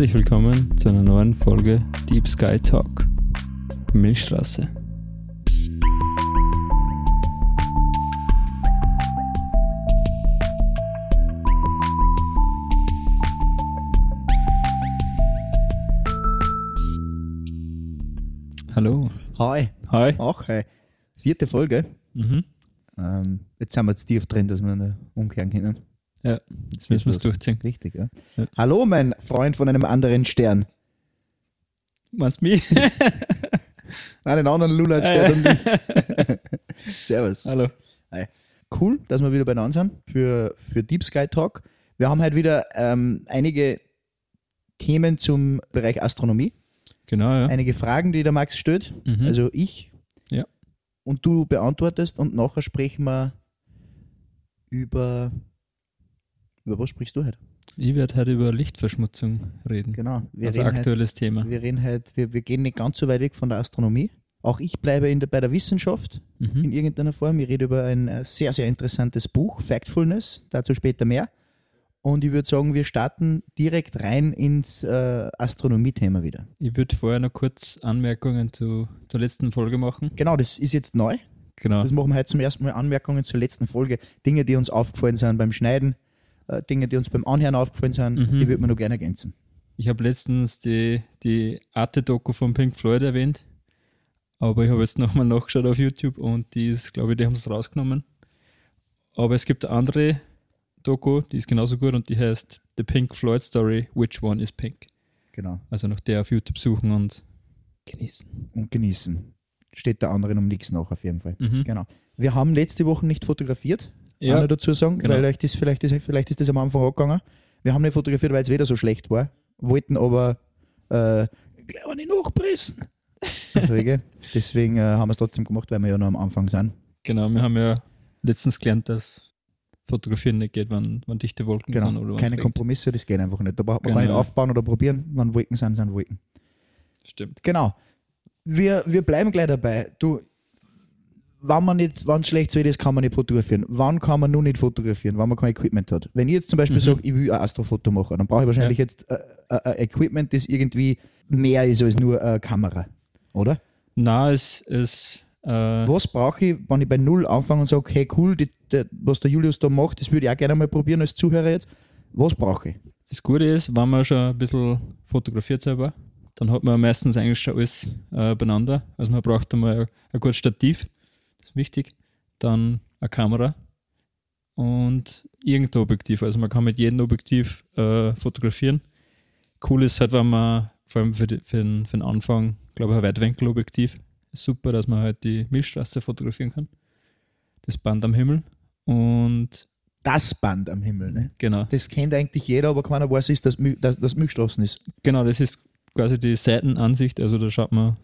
Herzlich willkommen zu einer neuen Folge Deep Sky Talk. Milchstraße. Hallo. Hi. Hi. Ach, hi. Vierte Folge. Mhm. Ähm, jetzt sind wir jetzt tief drin, dass wir umkehren können. Ja, jetzt müssen wir es durchziehen. Richtig, ja? Ja. Hallo, mein Freund von einem anderen Stern. Meinst du mich? Einen anderen Lulatstern. mich. Servus. Hallo. Cool, dass wir wieder beieinander sind für, für Deep Sky Talk. Wir haben heute wieder ähm, einige Themen zum Bereich Astronomie. Genau, ja. Einige Fragen, die der Max stellt. Mhm. Also ich. Ja. Und du beantwortest und nachher sprechen wir über. Über was sprichst du heute? Ich werde heute über Lichtverschmutzung reden. Genau. Wir also heute- aktuelles Thema. Wir reden halt, wir, wir gehen nicht ganz so weit weg von der Astronomie. Auch ich bleibe in der, bei der Wissenschaft in Mhm. irgendeiner Form. Ich rede über ein äh, sehr, sehr interessantes Buch, Factfulness, dazu später mehr. Und ich würde sagen, wir starten direkt rein ins äh, Astronomie-Thema wieder. Ich würde vorher noch kurz Anmerkungen zu, zur letzten Folge machen. Genau, das ist jetzt neu. Genau. Das machen wir heute zum ersten Mal Anmerkungen zur letzten Folge. Dinge, die uns aufgefallen sind beim Schneiden, äh, Dinge, die uns beim Anhören aufgefallen sind, Mhm. die würde man noch gerne ergänzen. Ich habe letztens die, die Arte-Doku von Pink Floyd erwähnt, aber ich habe jetzt nochmal nachgeschaut auf YouTube und die ist, glaube ich, die haben es rausgenommen. Aber es gibt eine andere Doku, die ist genauso gut und die heißt The Pink Floyd Story, Which One is Pink? Genau. Also nach der auf YouTube suchen und genießen. Und genießen. Steht der anderen um nichts nach, auf jeden Fall. Mhm. Genau. Wir haben letzte Woche nicht fotografiert, Ja, kann ich dazu sagen, genau. weil vielleicht ist, vielleicht, ist, vielleicht ist das am Anfang angegangen. Wir haben nicht fotografiert, weil es wieder so schlecht war, wollten aber äh, gleich eine nachpressen. Deswegen, deswegen äh, haben wir es trotzdem gemacht, weil wir ja noch am Anfang sind. genau. Wir haben ja letztens gelernt, dass Fotografieren nicht geht, wenn, wenn dichte Wolken sind oder Genau. Keine regnet. Kompromisse, das geht einfach nicht. Da braucht man Genau. nicht aufbauen oder probieren. Wenn Wolken sind, sind Wolken. Stimmt. Genau. Wir, wir bleiben gleich dabei. Du, wann man nicht, wann schlecht Wetter ist, kann man nicht fotografieren. Wann kann man nur nicht fotografieren, wenn man kein Equipment hat? Wenn ich jetzt zum Beispiel Mhm. sage, ich will ein Astrofoto machen, dann brauche ich wahrscheinlich jetzt äh, äh, ein Equipment, das irgendwie mehr ist als nur eine Kamera. Oder? Na, es ist. Äh, Was brauche ich, wenn ich bei Null anfange und sage, hey cool, die, die, was der Julius da macht, das würde ich auch gerne mal probieren als Zuhörer jetzt. Was brauche ich? Das Gute ist, wenn man schon ein bisschen fotografiert selber, dann hat man meistens eigentlich schon alles äh, beieinander. Also man braucht einmal ein gutes Stativ, ist wichtig, dann eine Kamera und irgendein Objektiv. Also man kann mit jedem Objektiv äh, fotografieren. Cool ist halt, wenn man vor allem für, die, für, den, für den Anfang, glaube ich, ein Weitwinkelobjektiv ist super, dass man halt die Milchstraße fotografieren kann. Das Band am Himmel und Das Band am Himmel, ne? genau. Das kennt eigentlich jeder, aber keiner weiß, ist, dass, dass, dass Milchstraßen ist. Genau, das ist quasi die Seitenansicht, also da schaut man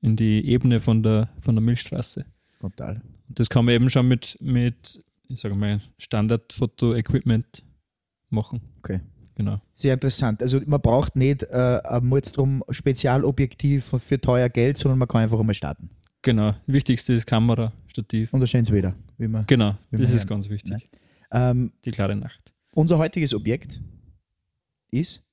in die Ebene von der, von der Milchstraße. Total. Und das kann man eben schon mit, mit ich sage mal, Standard-Foto-Equipment machen. Okay. Genau. Sehr interessant. Also man braucht nicht äh, ein Mordstrom Spezialobjektiv für- teuer Geld, sondern man kann einfach einmal starten. Genau. Wichtigste ist Kamera, Stativ. Und da schön wieder. Wie man, Genau, Wie das man ist lernt. ganz wichtig. Ne? ähm, Die klare Nacht. unser heutiges Objekt ist,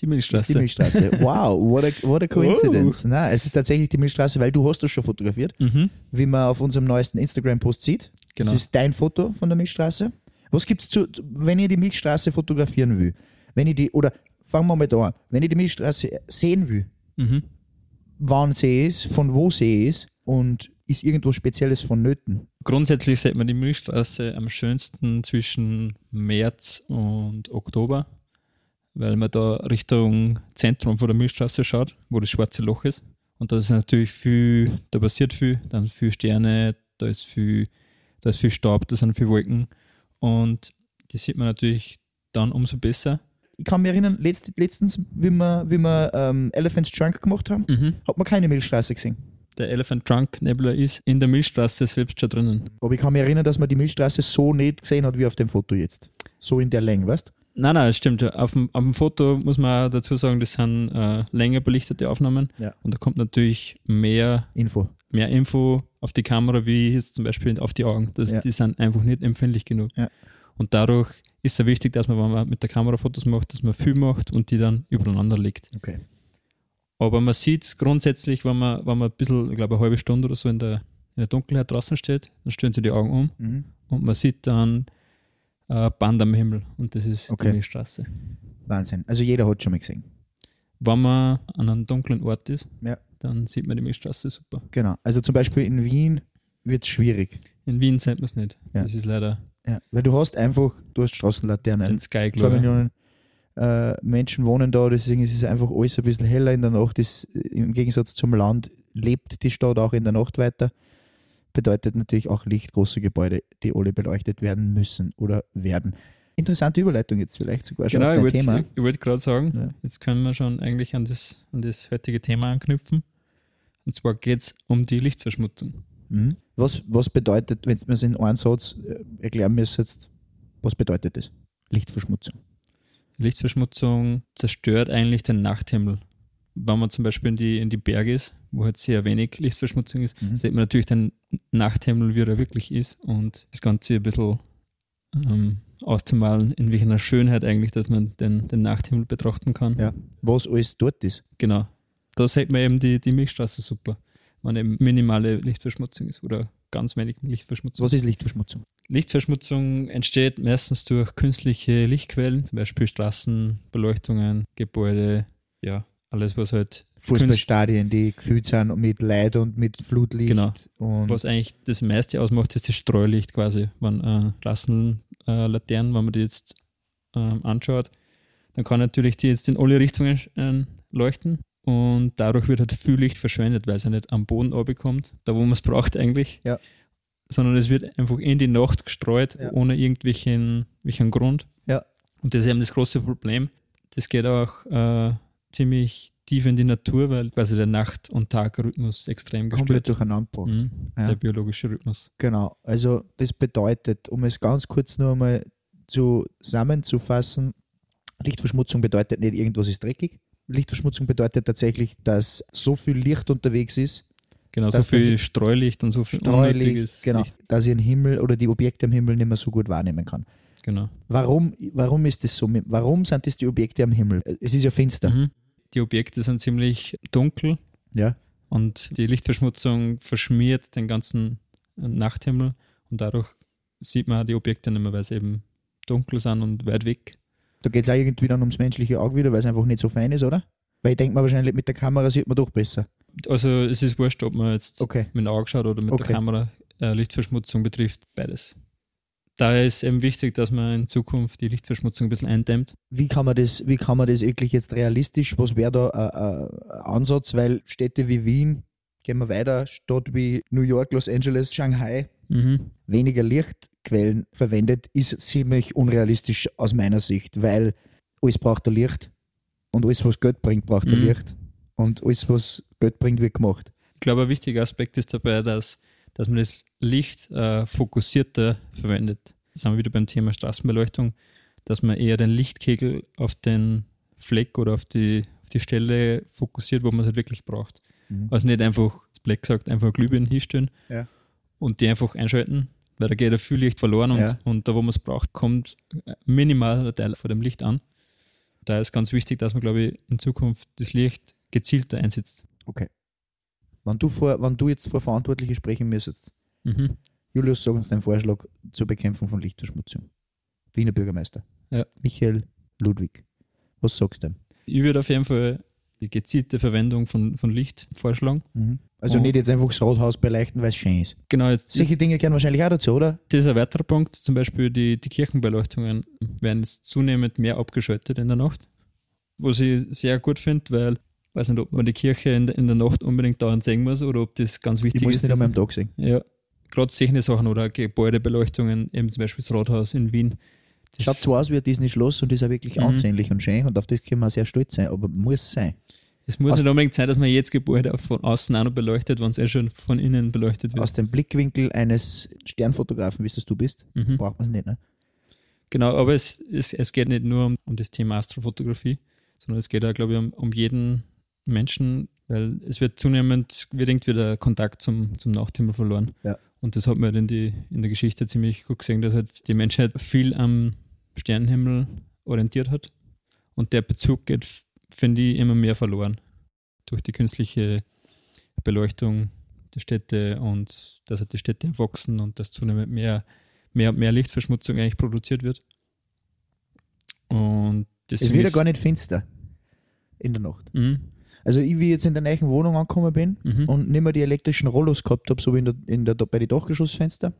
Die ist Milchstraße. die Milchstraße. wow, what a, what a coincidence. Na, es ist tatsächlich die Milchstraße, weil du hast das schon fotografiert, Mhm. wie man auf unserem neuesten Instagram-Post sieht. Genau. Das ist dein Foto von der Milchstraße. Was gibt es zu, wenn ihr die Milchstraße fotografieren will? Wenn ich die, oder fangen wir mal da an, wenn ich die Milchstraße sehen will, Mhm. wann sie ist, von wo sie ist und ist irgendwas Spezielles vonnöten. Grundsätzlich sieht man die Milchstraße am schönsten zwischen März und Oktober, weil man da Richtung Zentrum von der Milchstraße schaut, wo das schwarze Loch ist. Und da ist natürlich viel, da passiert viel, dann viel Sterne, da ist viel, da ist viel Staub, da sind viele Wolken. Und die sieht man natürlich dann umso besser. Ich kann mich erinnern, letzt, letztens, wie wir, wie wir ähm, Elephant's Trunk gemacht haben, hat man keine Milchstraße gesehen. Der Elephant Trunk Nebula ist in der Milchstraße selbst schon drinnen. Aber ich kann mich erinnern, dass man die Milchstraße so nicht gesehen hat wie auf dem Foto jetzt. So in der Länge, weißt Nein, nein, das stimmt. Auf dem, auf dem Foto muss man auch dazu sagen, das sind äh, länger belichtete Aufnahmen. Ja. Und da kommt natürlich mehr, Info. mehr Info auf die Kamera, wie jetzt zum Beispiel auf die Augen. Das, Ja. Die sind einfach nicht empfindlich genug. Ja. Und dadurch ist es wichtig, dass man, wenn man mit der Kamera Fotos macht, dass man viel macht und die dann übereinander legt. Okay. Aber man sieht es grundsätzlich, wenn man, wenn man ein bisschen, ich glaube, eine halbe Stunde oder so in der, in der Dunkelheit draußen steht, dann stellen sie die Augen um Mhm. und man sieht dann äh, Band am Himmel und das ist Okay. die Milchstraße. Wahnsinn. Also jeder hat schon mal gesehen. Wenn man an einem dunklen Ort ist, Ja. dann sieht man die Milchstraße super. Genau. Also zum Beispiel in Wien wird es schwierig. In Wien sieht man es nicht. Ja. Das ist leider Ja. Weil du hast einfach, du hast Straßenlaternen. den Sky Glow. Millionen äh, Menschen wohnen da, deswegen ist es einfach alles ein bisschen heller in der Nacht. Das, Im Gegensatz zum Land lebt die Stadt auch in der Nacht weiter. Bedeutet natürlich auch Licht, große Gebäude, die alle beleuchtet werden müssen oder werden. Interessante Überleitung jetzt vielleicht sogar schon Genau, auf ich dein wollte Thema. ich wollte gerade sagen, Ja. jetzt können wir schon eigentlich an das, an das heutige Thema anknüpfen. Und zwar geht es um die Lichtverschmutzung. Mhm. Was, was bedeutet, wenn mir es in einem Satz äh, erklären müsstest, was bedeutet das? Lichtverschmutzung. Lichtverschmutzung zerstört eigentlich den Nachthimmel. Wenn man zum Beispiel in die, in die Berge ist, wo halt sehr wenig Lichtverschmutzung ist, Mhm. sieht man natürlich den Nachthimmel, wie er wirklich ist und das Ganze ein bisschen ähm, auszumalen, in welcher Schönheit eigentlich, dass man den, den Nachthimmel betrachten kann. Ja. Was alles dort ist. Genau. Da sieht man eben die, die Milchstraße super, wenn eben minimale Lichtverschmutzung ist oder ganz wenig Lichtverschmutzung. Was ist Lichtverschmutzung? Lichtverschmutzung entsteht meistens durch künstliche Lichtquellen, zum Beispiel Straßenbeleuchtungen, Gebäude, ja, alles, was halt, Fußballstadien, die gefüllt sind mit Leid und mit Flutlicht. Genau. Und was eigentlich das meiste ausmacht, ist das Streulicht quasi. Wenn äh, Straßenlaternen, wenn man die jetzt ähm, anschaut, dann kann natürlich die jetzt in alle Richtungen äh, leuchten und dadurch wird halt viel Licht verschwendet, weil es ja nicht am Boden abbekommt, da wo man es braucht eigentlich, Ja. sondern es wird einfach in die Nacht gestreut, Ja. ohne irgendwelchen welchen Grund. Ja. Und das ist eben das große Problem. Das geht auch äh, ziemlich tief in die Natur, weil quasi der Nacht- und Tagrhythmus extrem komplett gestört durcheinander gebracht. Mhm, Ja. Der biologische Rhythmus. Genau. Also das bedeutet, um es ganz kurz nur einmal zusammenzufassen, Lichtverschmutzung bedeutet nicht, irgendwas ist dreckig. Lichtverschmutzung bedeutet tatsächlich, dass so viel Licht unterwegs ist, Genau, so viel Streulicht und so viel Streulicht, genau, Licht. dass ich den Himmel oder die Objekte am Himmel nicht mehr so gut wahrnehmen kann. Genau. Warum, warum ist das so? Warum sind das die Objekte am Himmel? Es ist ja finster. Mhm. Die Objekte sind ziemlich dunkel Ja. und die Lichtverschmutzung verschmiert den ganzen Nachthimmel und dadurch sieht man die Objekte nicht mehr, weil sie eben dunkel sind und weit weg. Da geht es auch irgendwie dann ums menschliche Auge wieder, weil es einfach nicht so fein ist, oder? Weil ich denke mal wahrscheinlich, mit der Kamera sieht man doch besser. Also es ist wurscht, ob man jetzt Okay. mit dem Auge schaut oder mit Okay. der Kamera. Äh, Lichtverschmutzung betrifft beides. Daher ist eben wichtig, dass man in Zukunft die Lichtverschmutzung ein bisschen eindämmt. Wie kann man das, wie kann man das wirklich jetzt realistisch, was wäre da ein ein Ansatz? Weil Städte wie Wien, gehen wir weiter, Stadt wie New York, Los Angeles, Shanghai, Mhm. weniger Lichtquellen verwendet, ist ziemlich unrealistisch aus meiner Sicht, weil alles braucht ein Licht und alles, was Geld bringt, braucht ein Mhm. Licht und alles, was Geld bringt, wird gemacht. Ich glaube, ein wichtiger Aspekt ist dabei, dass, dass man das Licht äh, fokussierter verwendet. Da sind wir wieder beim Thema Straßenbeleuchtung, dass man eher den Lichtkegel auf den Fleck oder auf die, auf die Stelle fokussiert, wo man es halt wirklich braucht. Mhm. Also nicht einfach, das Black sagt, einfach Glühbirnen hinstellen Ja. und die einfach einschalten, weil da geht ja viel Licht verloren und, Ja. und da, wo man es braucht, kommt minimal ein Teil von dem Licht an. Da ist ganz wichtig, dass man, glaube ich, in Zukunft das Licht gezielter einsetzt. Wenn du, vor, wenn du jetzt vor Verantwortlichen sprechen müsstest, Mhm. Julius, sag uns deinen Vorschlag zur Bekämpfung von Lichtverschmutzung. Wiener Bürgermeister. Ja. Michael Ludwig. Was sagst du? Ich würde auf jeden Fall die gezielte Verwendung von, von Licht vorschlagen. Also Oh. nicht jetzt einfach das Rathaus beleuchten, weil es schön ist. Genau, jetzt Solche Dinge gehören wahrscheinlich auch dazu, oder? das ist ein weiterer Punkt. Zum Beispiel die, die Kirchenbeleuchtungen werden jetzt zunehmend mehr abgeschaltet in der Nacht. Was ich sehr gut finde, weil weiß nicht, ob man die Kirche in, der- in der Nacht unbedingt dauernd sehen muss oder ob das ganz wichtig Ich muss ist. nicht einmal am Tag sehen. ja, gerade solche Sachen oder Gebäudebeleuchtungen, eben zum Beispiel das Rathaus in Wien. Das Schaut zwar aus wie ein Disney-Schloss und ist auch wirklich Mhm. ansehnlich und schön und auf das können wir sehr stolz sein, aber muss sein. Es muss Aus- nicht unbedingt sein, dass man jedes Gebäude von außen auch noch beleuchtet, wenn es eh schon von innen beleuchtet wird. Aus dem Blickwinkel eines Sternfotografen, wie es du bist, Mhm. braucht man es nicht. Ne? Genau, aber es, es, es geht nicht nur um, um das Thema Astrofotografie, sondern es geht auch, glaube ich, um, um jeden Menschen, weil es wird zunehmend, wird irgendwie der Kontakt zum, zum Nachthimmel verloren. Ja. Und das hat man halt in, die, in der Geschichte ziemlich gut gesehen, dass halt die Menschheit viel am Sternenhimmel orientiert hat. Und der Bezug geht, finde ich, immer mehr verloren. Durch die künstliche Beleuchtung der Städte und dass halt die Städte erwachsen und dass zunehmend mehr, mehr und mehr Lichtverschmutzung eigentlich produziert wird. Und das Es wird ja gar nicht finster in der Nacht. Mhm. Also ich, wie ich jetzt in der neuen Wohnung angekommen bin Mhm. und nicht mehr die elektrischen Rollos gehabt habe, so wie in der, in der, bei den Dachgeschossfenster.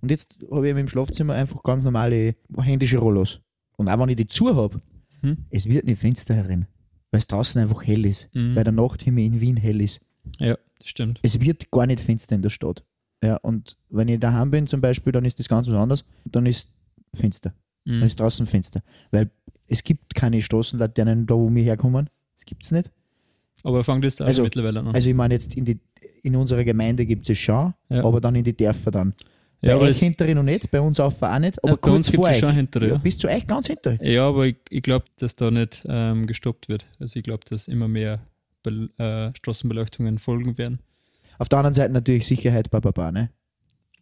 Und jetzt habe ich im Schlafzimmer einfach ganz normale händische Rollos. Und auch wenn ich die zu habe, Mhm. es wird nicht finster herin, weil es draußen einfach hell ist, Mhm. weil der Nachthimmel in Wien hell ist. Ja, das stimmt. Es wird gar nicht finster in der Stadt. Ja, und wenn ich daheim bin zum Beispiel, dann ist das ganz was anderes. Dann ist finster. Dann Mhm. ist draußen finster. Weil es gibt keine Straßenlaternen da, wo wir herkommen. Das gibt es nicht. Aber fangt das also, mittlerweile an. Also ich meine jetzt in, die, in unserer Gemeinde gibt es schon, Ja. aber dann in die Dörfer dann. ja, bei euch hinterher noch nicht, bei uns auf auch nicht, aber ja, bei kurz uns gibt vor es euch. schon hinterher. Ja, Ja, bis zu euch ganz hinterher. ja aber ich, ich glaube, dass da nicht ähm, gestoppt wird. Also ich glaube, dass immer mehr Be äh, Straßenbeleuchtungen folgen werden. Auf der anderen Seite natürlich Sicherheit, bababa, ne?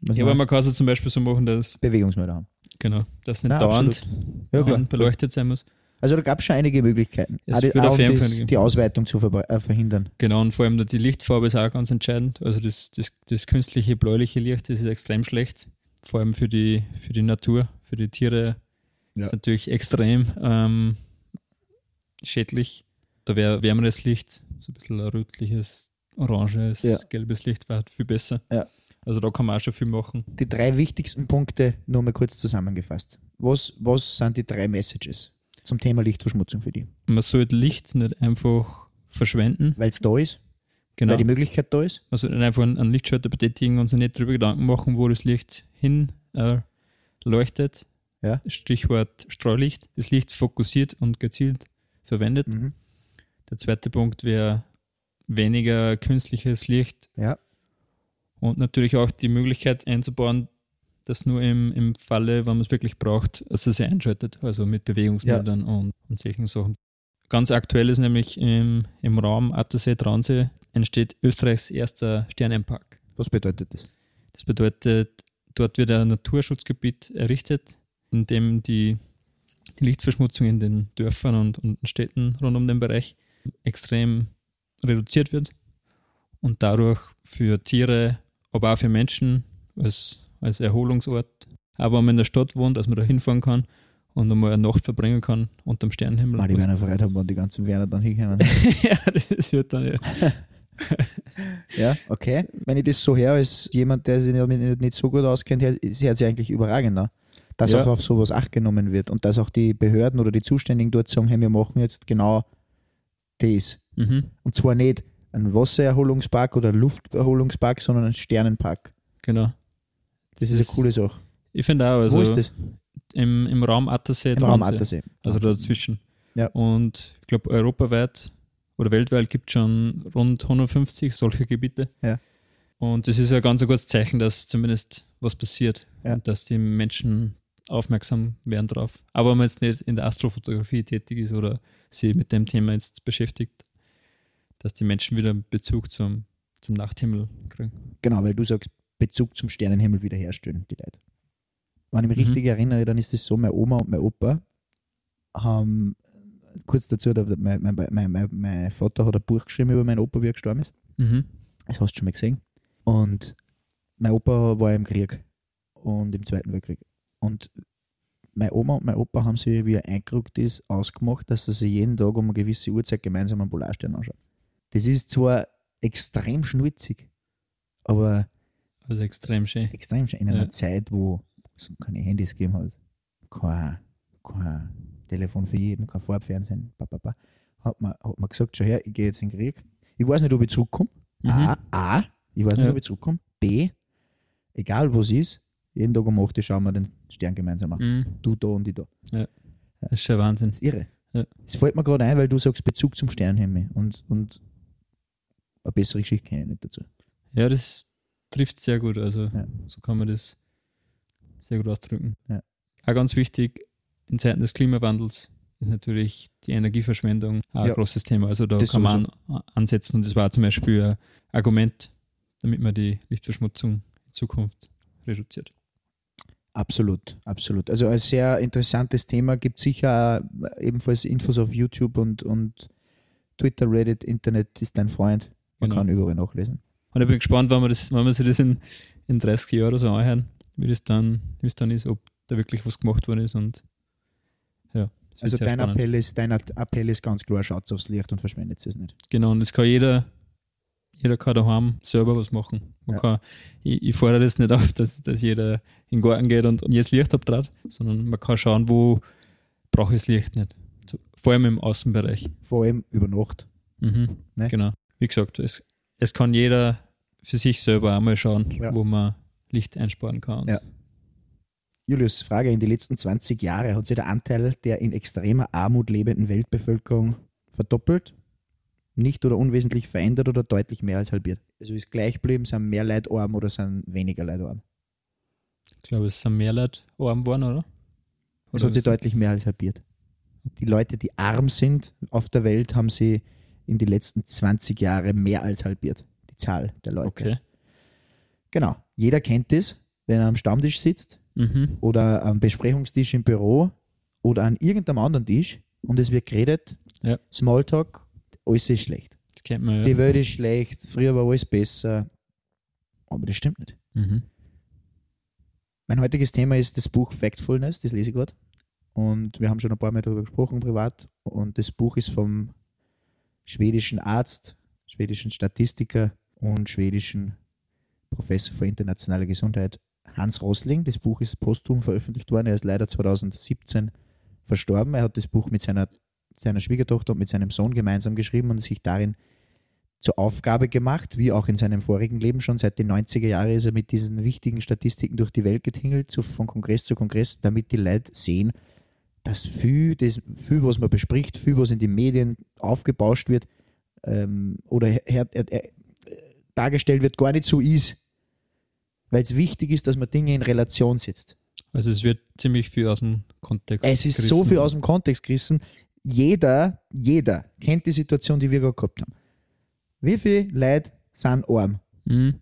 Muss Ja, man aber man kann es zum Beispiel so machen, dass, Bewegungsmelder haben. genau, dass nicht Nein, dauernd, dauernd beleuchtet sein muss. Also da gab es schon einige Möglichkeiten. Es auch auch auf um jeden das, die Ausweitung zu verbe- äh, verhindern. Genau, und vor allem die Lichtfarbe ist auch ganz entscheidend. Also das, das, das künstliche bläuliche Licht, das ist extrem schlecht. Vor allem für die, für die Natur, für die Tiere Ja. ist natürlich extrem ähm, schädlich. Da wäre wärmeres Licht, so ein bisschen rötliches, oranges, Ja. gelbes Licht wäre viel besser. Ja. Also da kann man auch schon viel machen. Die drei wichtigsten Punkte nur mal kurz zusammengefasst. Was, was sind die drei Messages zum Thema Lichtverschmutzung für die? Man sollte Licht nicht einfach verschwenden. Weil es da ist, Genau. weil die Möglichkeit da ist. Man sollte nicht einfach einen, einen Lichtschalter betätigen und sich nicht darüber Gedanken machen, wo das Licht hin äh, leuchtet. Ja. Stichwort Streulicht. Das Licht fokussiert und gezielt verwendet. Mhm. Der zweite Punkt wäre weniger künstliches Licht Ja. und natürlich auch die Möglichkeit einzubauen, dass nur im, im Falle, wenn man es wirklich braucht, dass es sich einschaltet, also mit Bewegungsmeldern und, und solchen Sachen. Ganz aktuell ist nämlich im, im Raum Attersee-Traunsee entsteht Österreichs erster Sternenpark. Was bedeutet das? Das bedeutet, dort wird ein Naturschutzgebiet errichtet, in dem die, die Lichtverschmutzung in den Dörfern und, und Städten rund um den Bereich extrem reduziert wird und dadurch für Tiere, aber auch für Menschen als, als Erholungsort, aber wenn man in der Stadt wohnt, dass man da hinfahren kann und einmal eine Nacht verbringen kann unterm Sternenhimmel. Mal, die werden Freude haben, wenn die ganzen Werner dann hinkommen. ja, das wird dann ja. ja, okay. Wenn ich das so höre, als jemand, der sich damit nicht so gut auskennt, ist hört sich eigentlich überragend an. Dass Ja. auch auf sowas Acht genommen wird und dass auch die Behörden oder die Zuständigen dort sagen, hey, wir machen jetzt genau das. Mhm, Und zwar nicht ein Wassererholungspark oder ein Lufterholungspark, sondern ein Sternenpark. genau. Das ist eine coole Sache. Ich finde auch, also Wo ist das? Im, im Raum Attersee, Im Raum. Attersee. Also dazwischen. Ja. Und ich glaube, europaweit oder weltweit gibt es schon rund 150 solche Gebiete. Ja. Und das ist ja ganz ein gutes Zeichen, dass zumindest was passiert Ja. und dass die Menschen aufmerksam werden drauf. Aber wenn man jetzt nicht in der Astrofotografie tätig ist oder sich mit dem Thema jetzt beschäftigt, dass die Menschen wieder einen Bezug zum, zum Nachthimmel kriegen. Genau, weil du sagst, Bezug zum Sternenhimmel wiederherstellen, die Leute. Wenn ich mich Mhm. richtig erinnere, dann ist es so, meine Oma und mein Opa haben, kurz dazu, mein, mein, mein, mein Vater hat ein Buch geschrieben über meinen Opa, wie er gestorben ist. Mhm. Das hast du schon mal gesehen. Und mein Opa war im Krieg und im Zweiten Weltkrieg. Und meine Oma und mein Opa haben sich, wie er eingerückt ist, ausgemacht, dass sie sich jeden Tag um eine gewisse Uhrzeit gemeinsam einen Polarstern anschauen. Das ist zwar extrem schnulzig, aber Also extrem schön. extrem schön in einer Ja. Zeit, wo es keine Handys gegeben hat, kein, kein Telefon für jeden, kein Farbfernsehen, ba, ba, ba, hat, man, hat man gesagt, schau her, ich gehe jetzt in den Krieg. Ich weiß nicht, ob ich zurückkomme. Mhm. A, A, ich weiß nicht, Ja. ob ich zurückkomme. B, egal was ist, jeden Tag um 8 Uhr schauen wir den Stern gemeinsam an. Mhm. Du da und ich da. Das ist schon Wahnsinn. Das ist irre. Ja. Es fällt mir gerade ein, weil du sagst Bezug zum Sternenhimmel und, und eine bessere Geschichte kenne ich nicht dazu. Ja, das trifft sehr gut. Also Ja. so kann man das sehr gut ausdrücken. Ja. Auch ganz wichtig, in Zeiten des Klimawandels ist natürlich die Energieverschwendung auch ein Ja. großes Thema. Also da Das kann man an, ansetzen und das war zum Beispiel ein Argument, damit man die Lichtverschmutzung in Zukunft reduziert. Absolut, absolut. Also ein sehr interessantes Thema. Gibt sicher ebenfalls Infos auf YouTube und, und Twitter, Reddit, Internet ist dein Freund. Man Genau. kann überall nachlesen. Und ich bin gespannt, wenn wir, das, wenn wir sich das in, in 30 Jahren so anhören, wie das dann, wie es dann ist, ob da wirklich was gemacht worden ist und ja. Also dein spannend. Appell, ist, dein Appell ist ganz klar, schaut aufs Licht und verschwendet es nicht. Genau, und das kann jeder, jeder kann daheim selber was machen. Man Ja. kann, ich, ich fordere das nicht auf, dass, dass jeder in den Garten geht und jetzt Licht abtrat, sondern man kann schauen, wo brauche ich das Licht nicht. Vor allem im Außenbereich. Vor allem über Nacht. Mhm. Ne? Genau. Wie gesagt, es, es kann jeder für sich selber einmal schauen, Ja. wo man Licht einsparen kann. Ja. Julius, Frage, in den letzten 20 Jahren hat sich der Anteil der in extremer Armut lebenden Weltbevölkerung verdoppelt, nicht oder unwesentlich verändert oder deutlich mehr als halbiert? Also ist gleich geblieben, sind mehr Leute arm oder sind weniger Leute arm? Ich glaube, es sind mehr Leute arm geworden, oder? Es Oder hat sich deutlich mehr als halbiert. Die Leute, die arm sind auf der Welt, haben sie in den letzten 20 Jahren mehr als halbiert. Zahl der Leute. Okay. Genau. Jeder kennt das, wenn er am Stammtisch sitzt Mhm. oder am Besprechungstisch im Büro oder an irgendeinem anderen Tisch und es wird geredet, Ja. Smalltalk, alles ist schlecht. Das kennt man ja. Die Welt ist schlecht, früher war alles besser. Aber das stimmt nicht. Mhm. Mein heutiges Thema ist das Buch Factfulness, das lese ich gerade. Und wir haben schon ein paar Mal darüber gesprochen privat. Und das Buch ist vom schwedischen Arzt, schwedischen Statistiker und schwedischen Professor für internationale Gesundheit Hans Rosling. Das Buch ist posthum veröffentlicht worden. Er ist leider 2017 verstorben. Er hat das Buch mit seiner, seiner Schwiegertochter und mit seinem Sohn gemeinsam geschrieben und sich darin zur Aufgabe gemacht, wie auch in seinem vorigen Leben schon seit den 90er Jahren ist er mit diesen wichtigen Statistiken durch die Welt getingelt, so von Kongress zu Kongress, damit die Leute sehen, dass viel, das, viel was man bespricht, viel, was in den Medien aufgebauscht wird ähm, oder her, her, her, dargestellt wird, gar nicht so ist. Weil es wichtig ist, dass man Dinge in Relation setzt. Also es wird ziemlich viel aus dem Kontext. Es ist so gerissen. viel aus dem Kontext gerissen. Jeder, jeder kennt die Situation, die wir gerade gehabt haben. Wie viele Leute sind arm? Mhm.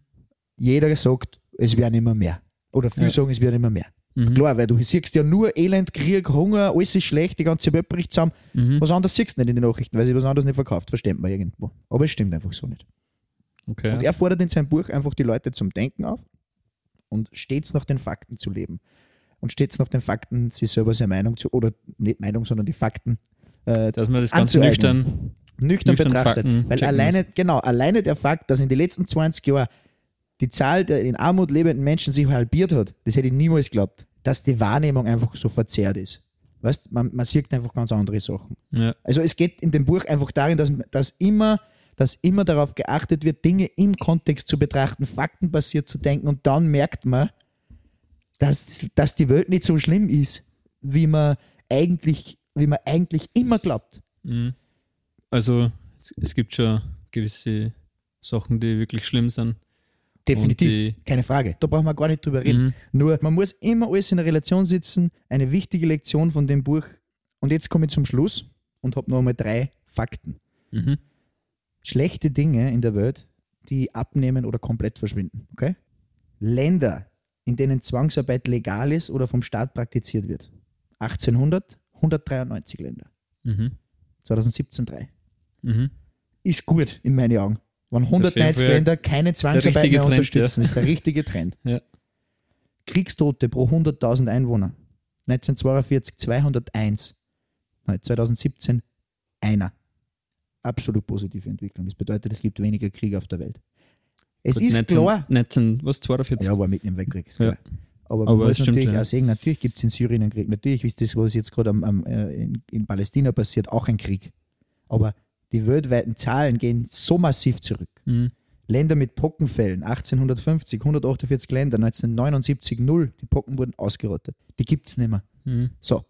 Jeder sagt, es werden immer mehr. Oder viele Ja. sagen, es wird immer mehr. Mhm. Klar, weil du siehst ja nur Elend, Krieg, Hunger, alles ist schlecht, die ganze Welt bricht zusammen. Mhm. Was anderes siehst du nicht in den Nachrichten, weil sie was anderes nicht verkauft, versteht man irgendwo. Aber es stimmt einfach so nicht. Okay. Und er fordert in seinem Buch einfach die Leute zum Denken auf und stets nach den Fakten zu leben. Und stets nach den Fakten sich selber seine Meinung zu, oder nicht Meinung, sondern die Fakten äh, Dass man das Ganze nüchtern. nüchtern Nüchtern betrachtet. Fakten Weil alleine, genau, alleine der Fakt, dass in den letzten 20 Jahren die Zahl der in Armut lebenden Menschen sich halbiert hat, das hätte ich niemals geglaubt, dass die Wahrnehmung einfach so verzerrt ist. Weißt man, man sieht einfach ganz andere Sachen. Ja. Also es geht in dem Buch einfach darin, dass, dass, immer, dass immer darauf geachtet wird, Dinge im Kontext zu betrachten, faktenbasiert zu denken und dann merkt man, dass, dass die Welt nicht so schlimm ist, wie man eigentlich, wie man eigentlich immer glaubt. Mhm. Also es, es gibt schon gewisse Sachen, die wirklich schlimm sind. Definitiv, keine Frage. Da brauchen wir gar nicht drüber reden. Mhm. Nur, man muss immer alles in einer Relation sitzen. Eine wichtige Lektion von dem Buch. Und jetzt komme ich zum Schluss und habe noch einmal drei Fakten. Mhm. Schlechte Dinge in der Welt, die abnehmen oder komplett verschwinden. Okay? Länder, in denen Zwangsarbeit legal ist oder vom Staat praktiziert wird. 1800, 193 Länder. Mhm. 2017 3. Mhm. Ist gut in meinen Augen. Wenn 190 Fall Länder keine Zwangsarbeit mehr Trend, unterstützen, ja. ist der richtige Trend. Ja. Kriegstote pro 100.000 Einwohner. 1942 201. Nein, 2017 einer. Absolut positive Entwicklung. Das bedeutet, es gibt weniger Kriege auf der Welt. Es Gut, ist 19, klar. 19, was, 42? Ja, war mitten im Weltkrieg. Ja. Aber man Aber muss natürlich ja. auch sehen, natürlich gibt es in Syrien einen Krieg. Natürlich ist das, was jetzt gerade äh, in, in Palästina passiert, auch ein Krieg. Aber die weltweiten Zahlen gehen so massiv zurück. Mhm. Länder mit Pockenfällen, 1850, 148 Länder, 1979 null, die Pocken wurden ausgerottet. Die gibt es nicht mehr. Mhm. So.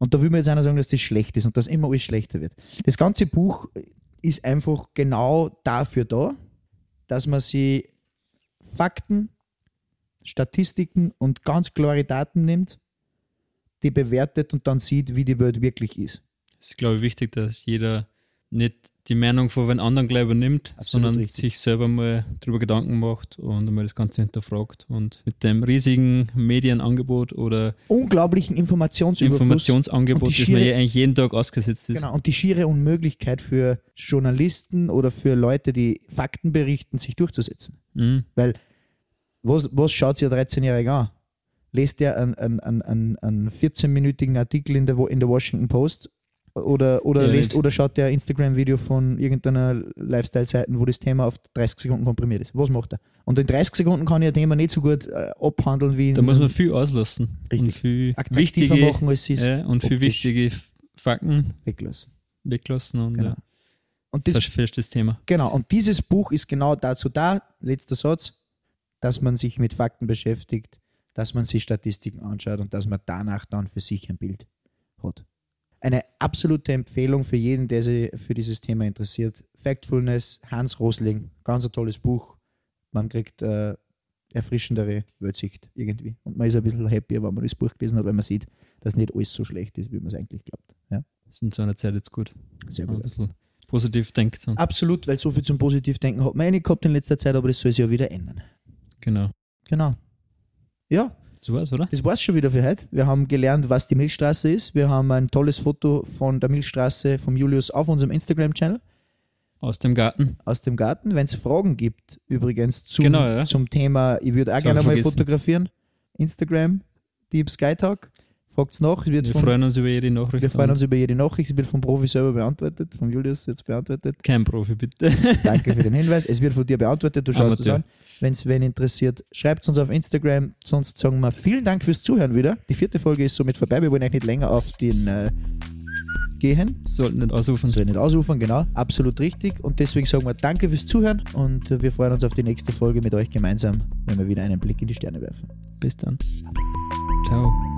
Und da will mir jetzt einer sagen, dass das schlecht ist und dass immer alles schlechter wird. Das ganze Buch ist einfach genau dafür da, dass man sie Fakten, Statistiken und ganz klare Daten nimmt, die bewertet und dann sieht, wie die Welt wirklich ist. Es ist, glaube ich, wichtig, dass jeder nicht die Meinung von wenn anderen gleich übernimmt, Absolut sondern richtig. sich selber mal drüber Gedanken macht und mal das Ganze hinterfragt. Und mit dem riesigen Medienangebot oder Unglaublichen Informationsüberfluss. Informationsangebot, das man ja eigentlich jeden Tag ausgesetzt ist. Genau, und die schiere Unmöglichkeit für Journalisten oder für Leute, die Fakten berichten, sich durchzusetzen. Mhm. Was, was schaut sich ein 13-Jähriger an? Lest der einen, einen, einen, einen, einen 14-minütigen Artikel in der, in der Washington Post oder, oder, Ja, lest, nicht. oder schaut der Instagram-Video von irgendeiner Lifestyle-Seite, wo das Thema auf 30 Sekunden komprimiert ist? Was macht er? Und in 30 Sekunden kann ich ein Thema nicht so gut äh, abhandeln wie in Da muss man viel auslassen. Richtig. Und viel wichtige, machen, als es ja, und viel wichtige Fakten weglassen. weglassen und Genau. ja, Und das fest das Thema. Genau, und dieses Buch ist genau dazu da, letzter Satz, dass man sich mit Fakten beschäftigt, dass man sich Statistiken anschaut und dass man danach dann für sich ein Bild hat. Eine absolute Empfehlung für jeden, der sich für dieses Thema interessiert. Factfulness, Hans Rosling, ganz ein tolles Buch. Man kriegt äh, erfrischendere Weltsicht irgendwie. Und man ist ein bisschen happier, wenn man das Buch gelesen hat, weil man sieht, dass nicht alles so schlecht ist, wie man es eigentlich glaubt. Ja, Das ist in so einer Zeit jetzt gut. sehr man ein gut. bisschen positiv denkt. Absolut, weil so viel zum Positivdenken hat man eh nicht gehabt in letzter Zeit, aber das soll sich ja wieder ändern. genau. Genau. Ja, So war's, oder? das war's schon wieder für heute. Wir haben gelernt, was die Milchstraße ist. Wir haben ein tolles Foto von der Milchstraße vom Julius auf unserem Instagram-Channel Aus dem Garten. aus dem Garten. Wenn es Fragen gibt, übrigens zum, Genau, ja. zum Thema, ich würde auch Das gerne mal fotografieren. Instagram, Deep Sky Talk. Fragt's nach. Es wird Wir von, freuen uns über jede Nachricht. wir freuen uns über jede Nachricht. Es wird vom Profi selber beantwortet, vom Julius jetzt beantwortet. Kein Profi, bitte. Danke für den Hinweis. Es wird von dir beantwortet, du schaust es an. Wenn es wen interessiert, schreibt uns auf Instagram. Sonst sagen wir vielen Dank fürs Zuhören wieder. Die vierte Folge ist somit vorbei. Wir wollen eigentlich nicht länger auf den äh, gehen. Sollten nicht ausrufen. Soll nicht ausufern, genau. Absolut richtig. Und deswegen sagen wir Danke fürs Zuhören und wir freuen uns auf die nächste Folge mit euch gemeinsam, wenn wir wieder einen Blick in die Sterne werfen. Bis dann. Ciao.